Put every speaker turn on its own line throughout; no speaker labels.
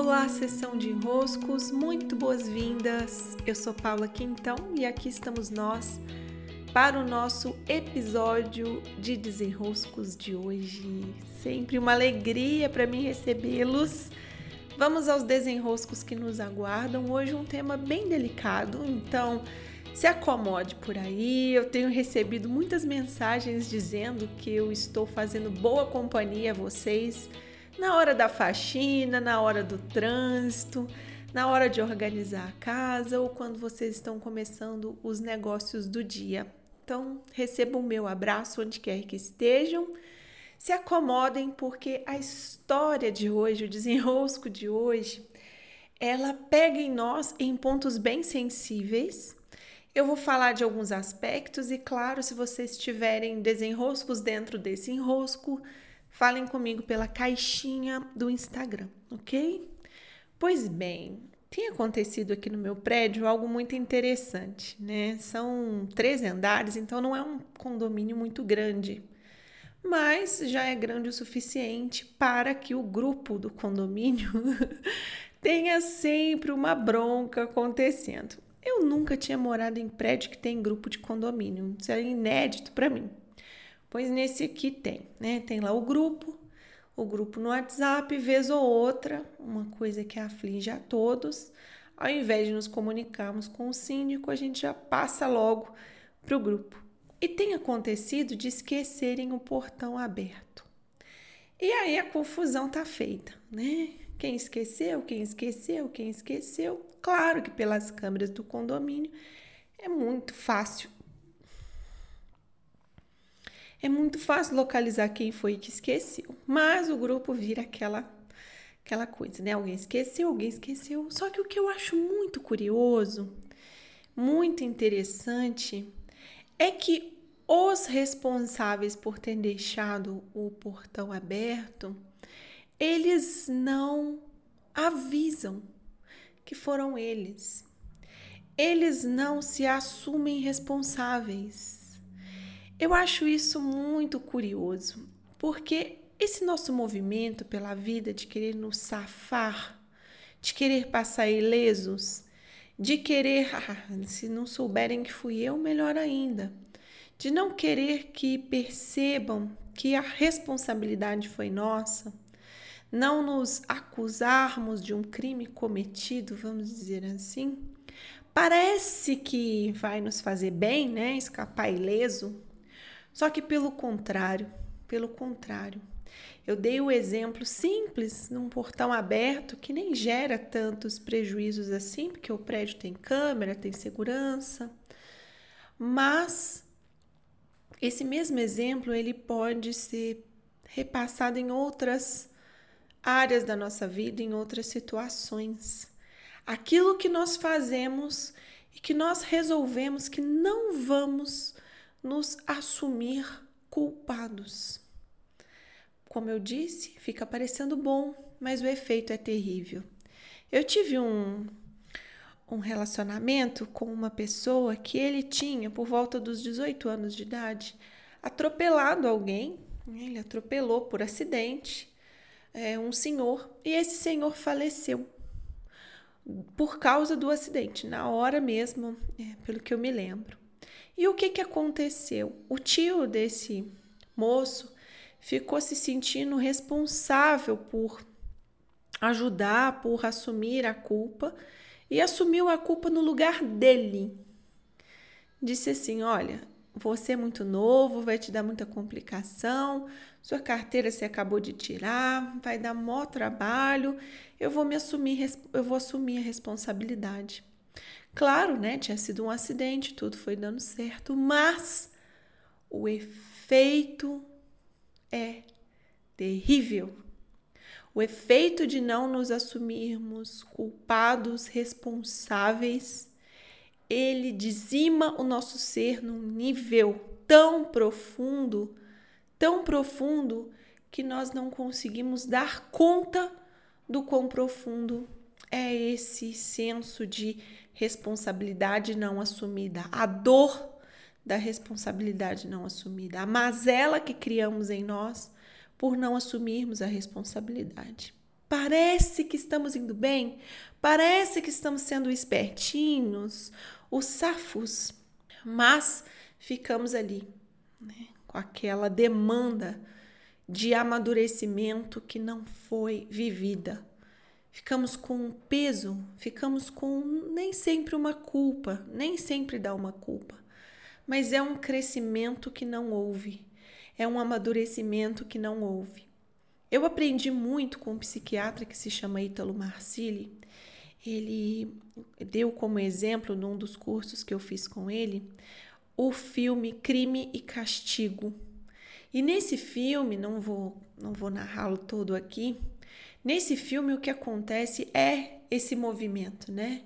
Olá, sessão de enroscos, muito boas-vindas. Eu sou Paula Quintão e aqui estamos nós para o nosso episódio de desenroscos de hoje. Sempre uma alegria para mim recebê-los. Vamos aos desenroscos que nos aguardam. Hoje um tema bem delicado, então se acomode por aí. Eu tenho recebido muitas mensagens dizendo que eu estou fazendo boa companhia a vocês na hora da faxina, na hora do trânsito, na hora de organizar a casa ou quando vocês estão começando os negócios do dia. Então, recebam o meu abraço onde quer que estejam. Se acomodem porque a história de hoje, o desenrosco de hoje, ela pega em nós em pontos bem sensíveis eu vou falar de alguns aspectos e, claro, se vocês tiverem desenroscos dentro desse enrosco, falem comigo pela caixinha do Instagram, ok? Pois bem, tem acontecido aqui no meu prédio algo muito interessante, né? São três andares, então não é um condomínio muito grande, mas já é grande o suficiente para que o grupo do condomínio tenha sempre uma bronca acontecendo. Eu nunca tinha morado em prédio que tem grupo de condomínio. Isso é inédito para mim. Pois nesse aqui tem, né? Tem lá o grupo, o grupo no WhatsApp, vez ou outra, uma coisa que aflige a todos. Ao invés de nos comunicarmos com o síndico, a gente já passa logo para o grupo. E tem acontecido de esquecerem o portão aberto. E aí a confusão tá feita, né? Quem esqueceu, quem esqueceu, quem esqueceu. Claro que pelas câmeras do condomínio é muito fácil. É muito fácil localizar quem foi que esqueceu, mas o grupo vira aquela aquela coisa, né? Alguém esqueceu, alguém esqueceu. Só que o que eu acho muito curioso, muito interessante, é que os responsáveis por ter deixado o portão aberto, eles não avisam que foram eles. Eles não se assumem responsáveis. Eu acho isso muito curioso, porque esse nosso movimento pela vida de querer nos safar, de querer passar ilesos, de querer, ah, se não souberem que fui eu, melhor ainda, de não querer que percebam que a responsabilidade foi nossa não nos acusarmos de um crime cometido, vamos dizer assim, parece que vai nos fazer bem, né? Escapar ileso. Só que pelo contrário, pelo contrário. Eu dei o exemplo simples num portão aberto que nem gera tantos prejuízos assim, porque o prédio tem câmera, tem segurança. Mas esse mesmo exemplo ele pode ser repassado em outras áreas da nossa vida, em outras situações. Aquilo que nós fazemos e que nós resolvemos que não vamos nos assumir culpados. Como eu disse, fica parecendo bom, mas o efeito é terrível. Eu tive um, um relacionamento com uma pessoa que ele tinha, por volta dos 18 anos de idade, atropelado alguém. Ele atropelou por acidente é, um senhor e esse senhor faleceu por causa do acidente, na hora mesmo, é, pelo que eu me lembro. E o que, que aconteceu? O tio desse moço ficou se sentindo responsável por ajudar, por assumir a culpa e assumiu a culpa no lugar dele. Disse assim: Olha, você é muito novo, vai te dar muita complicação, sua carteira você acabou de tirar, vai dar maior trabalho, eu vou me assumir, eu vou assumir a responsabilidade. Claro, né? Tinha sido um acidente, tudo foi dando certo, mas o efeito é terrível. O efeito de não nos assumirmos culpados, responsáveis, ele dizima o nosso ser num nível tão profundo tão profundo que nós não conseguimos dar conta do quão profundo é esse senso de responsabilidade não assumida, a dor da responsabilidade não assumida, a mazela que criamos em nós por não assumirmos a responsabilidade. Parece que estamos indo bem, parece que estamos sendo espertinhos, os safos, mas ficamos ali, né, com aquela demanda de amadurecimento que não foi vivida. Ficamos com um peso, ficamos com nem sempre uma culpa, nem sempre dá uma culpa, mas é um crescimento que não houve, é um amadurecimento que não houve. Eu aprendi muito com um psiquiatra que se chama Ítalo Marcilli. Ele deu como exemplo, num dos cursos que eu fiz com ele, o filme Crime e Castigo. E nesse filme, não vou, não vou narrá-lo todo aqui, nesse filme o que acontece é esse movimento, né?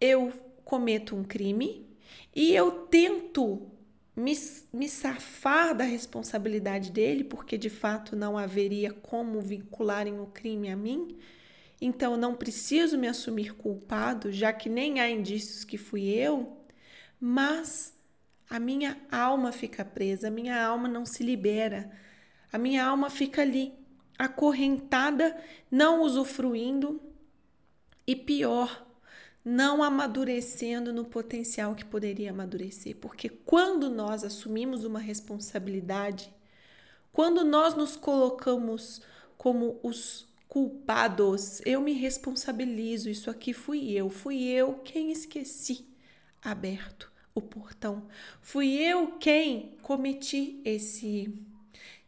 Eu cometo um crime e eu tento me, me safar da responsabilidade dele, porque de fato não haveria como vincularem o crime a mim. Então não preciso me assumir culpado, já que nem há indícios que fui eu, mas a minha alma fica presa, a minha alma não se libera. A minha alma fica ali, acorrentada, não usufruindo e pior, não amadurecendo no potencial que poderia amadurecer. Porque quando nós assumimos uma responsabilidade, quando nós nos colocamos como os culpados, eu me responsabilizo, isso aqui fui eu, fui eu quem esqueci aberto o portão. Fui eu quem cometi esse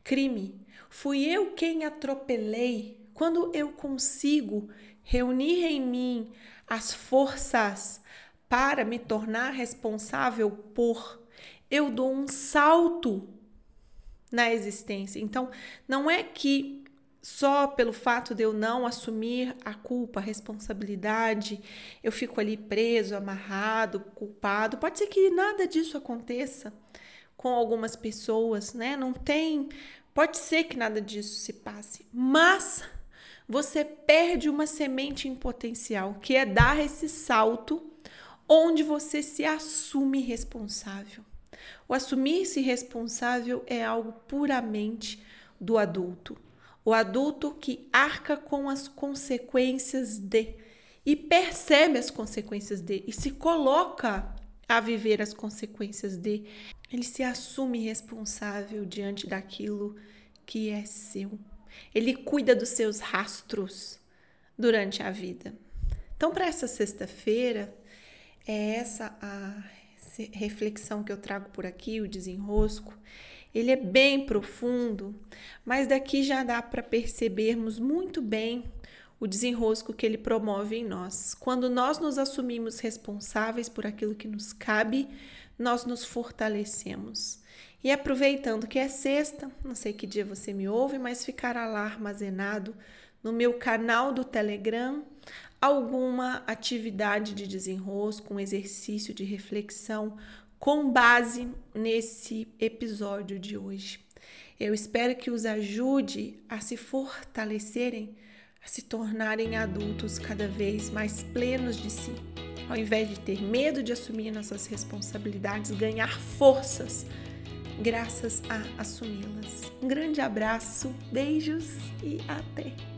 crime. Fui eu quem atropelei. Quando eu consigo reunir em mim as forças para me tornar responsável por, eu dou um salto na existência. Então, não é que só pelo fato de eu não assumir a culpa, a responsabilidade, eu fico ali preso, amarrado, culpado. Pode ser que nada disso aconteça com algumas pessoas, né? Não tem, pode ser que nada disso se passe, mas você perde uma semente em potencial, que é dar esse salto onde você se assume responsável. O assumir-se responsável é algo puramente do adulto. O adulto que arca com as consequências de e percebe as consequências de e se coloca a viver as consequências de, ele se assume responsável diante daquilo que é seu. Ele cuida dos seus rastros durante a vida. Então, para essa sexta-feira, é essa a reflexão que eu trago por aqui, o desenrosco. Ele é bem profundo, mas daqui já dá para percebermos muito bem o desenrosco que ele promove em nós. Quando nós nos assumimos responsáveis por aquilo que nos cabe, nós nos fortalecemos. E aproveitando que é sexta, não sei que dia você me ouve, mas ficará lá armazenado no meu canal do Telegram alguma atividade de desenrosco, um exercício de reflexão com base nesse episódio de hoje. Eu espero que os ajude a se fortalecerem, a se tornarem adultos cada vez mais plenos de si. Ao invés de ter medo de assumir nossas responsabilidades, ganhar forças graças a assumi-las. Um grande abraço, beijos e até!